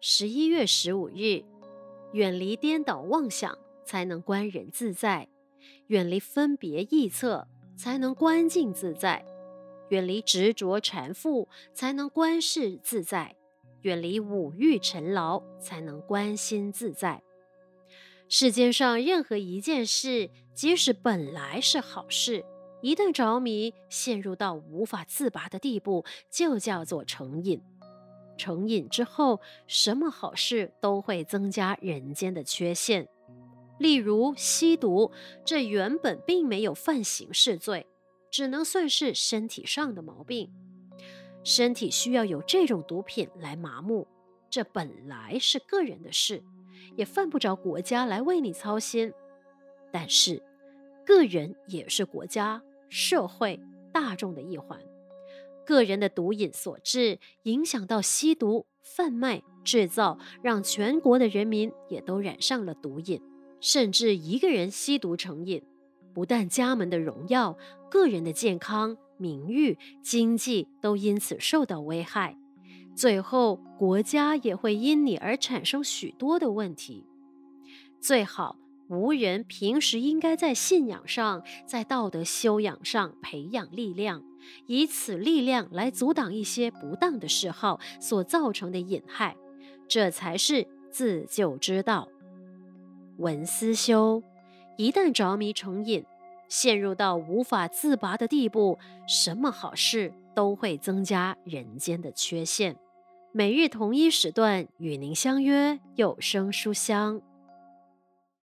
十一月十五日，远离颠倒妄想，才能观人自在；远离分别臆测，才能观境自在；远离执着缠缚，才能观事自在；远离五欲尘劳，才能观心自在。世间上任何一件事，即使本来是好事，一旦着迷，陷入到无法自拔的地步，就叫做成瘾。成瘾之后，什么好事都会增加人间的缺陷。例如吸毒，这原本并没有犯刑事罪，只能算是身体上的毛病。身体需要有这种毒品来麻木，这本来是个人的事，也犯不着国家来为你操心。但是，个人也是国家、社会、大众的一环。个人的毒瘾所致，影响到吸毒、贩卖、制造，让全国的人民也都染上了毒瘾。甚至一个人吸毒成瘾，不但家门的荣耀、个人的健康、名誉、经济都因此受到危害，最后国家也会因你而产生许多的问题。最好。吾人平时应该在信仰上，在道德修养上培养力量，以此力量来阻挡一些不当的嗜好所造成的隐害，这才是自救之道。文思修，一旦着迷成瘾，陷入到无法自拔的地步，什么好事都会增加人间的缺陷。每日同一时段与您相约有声书香。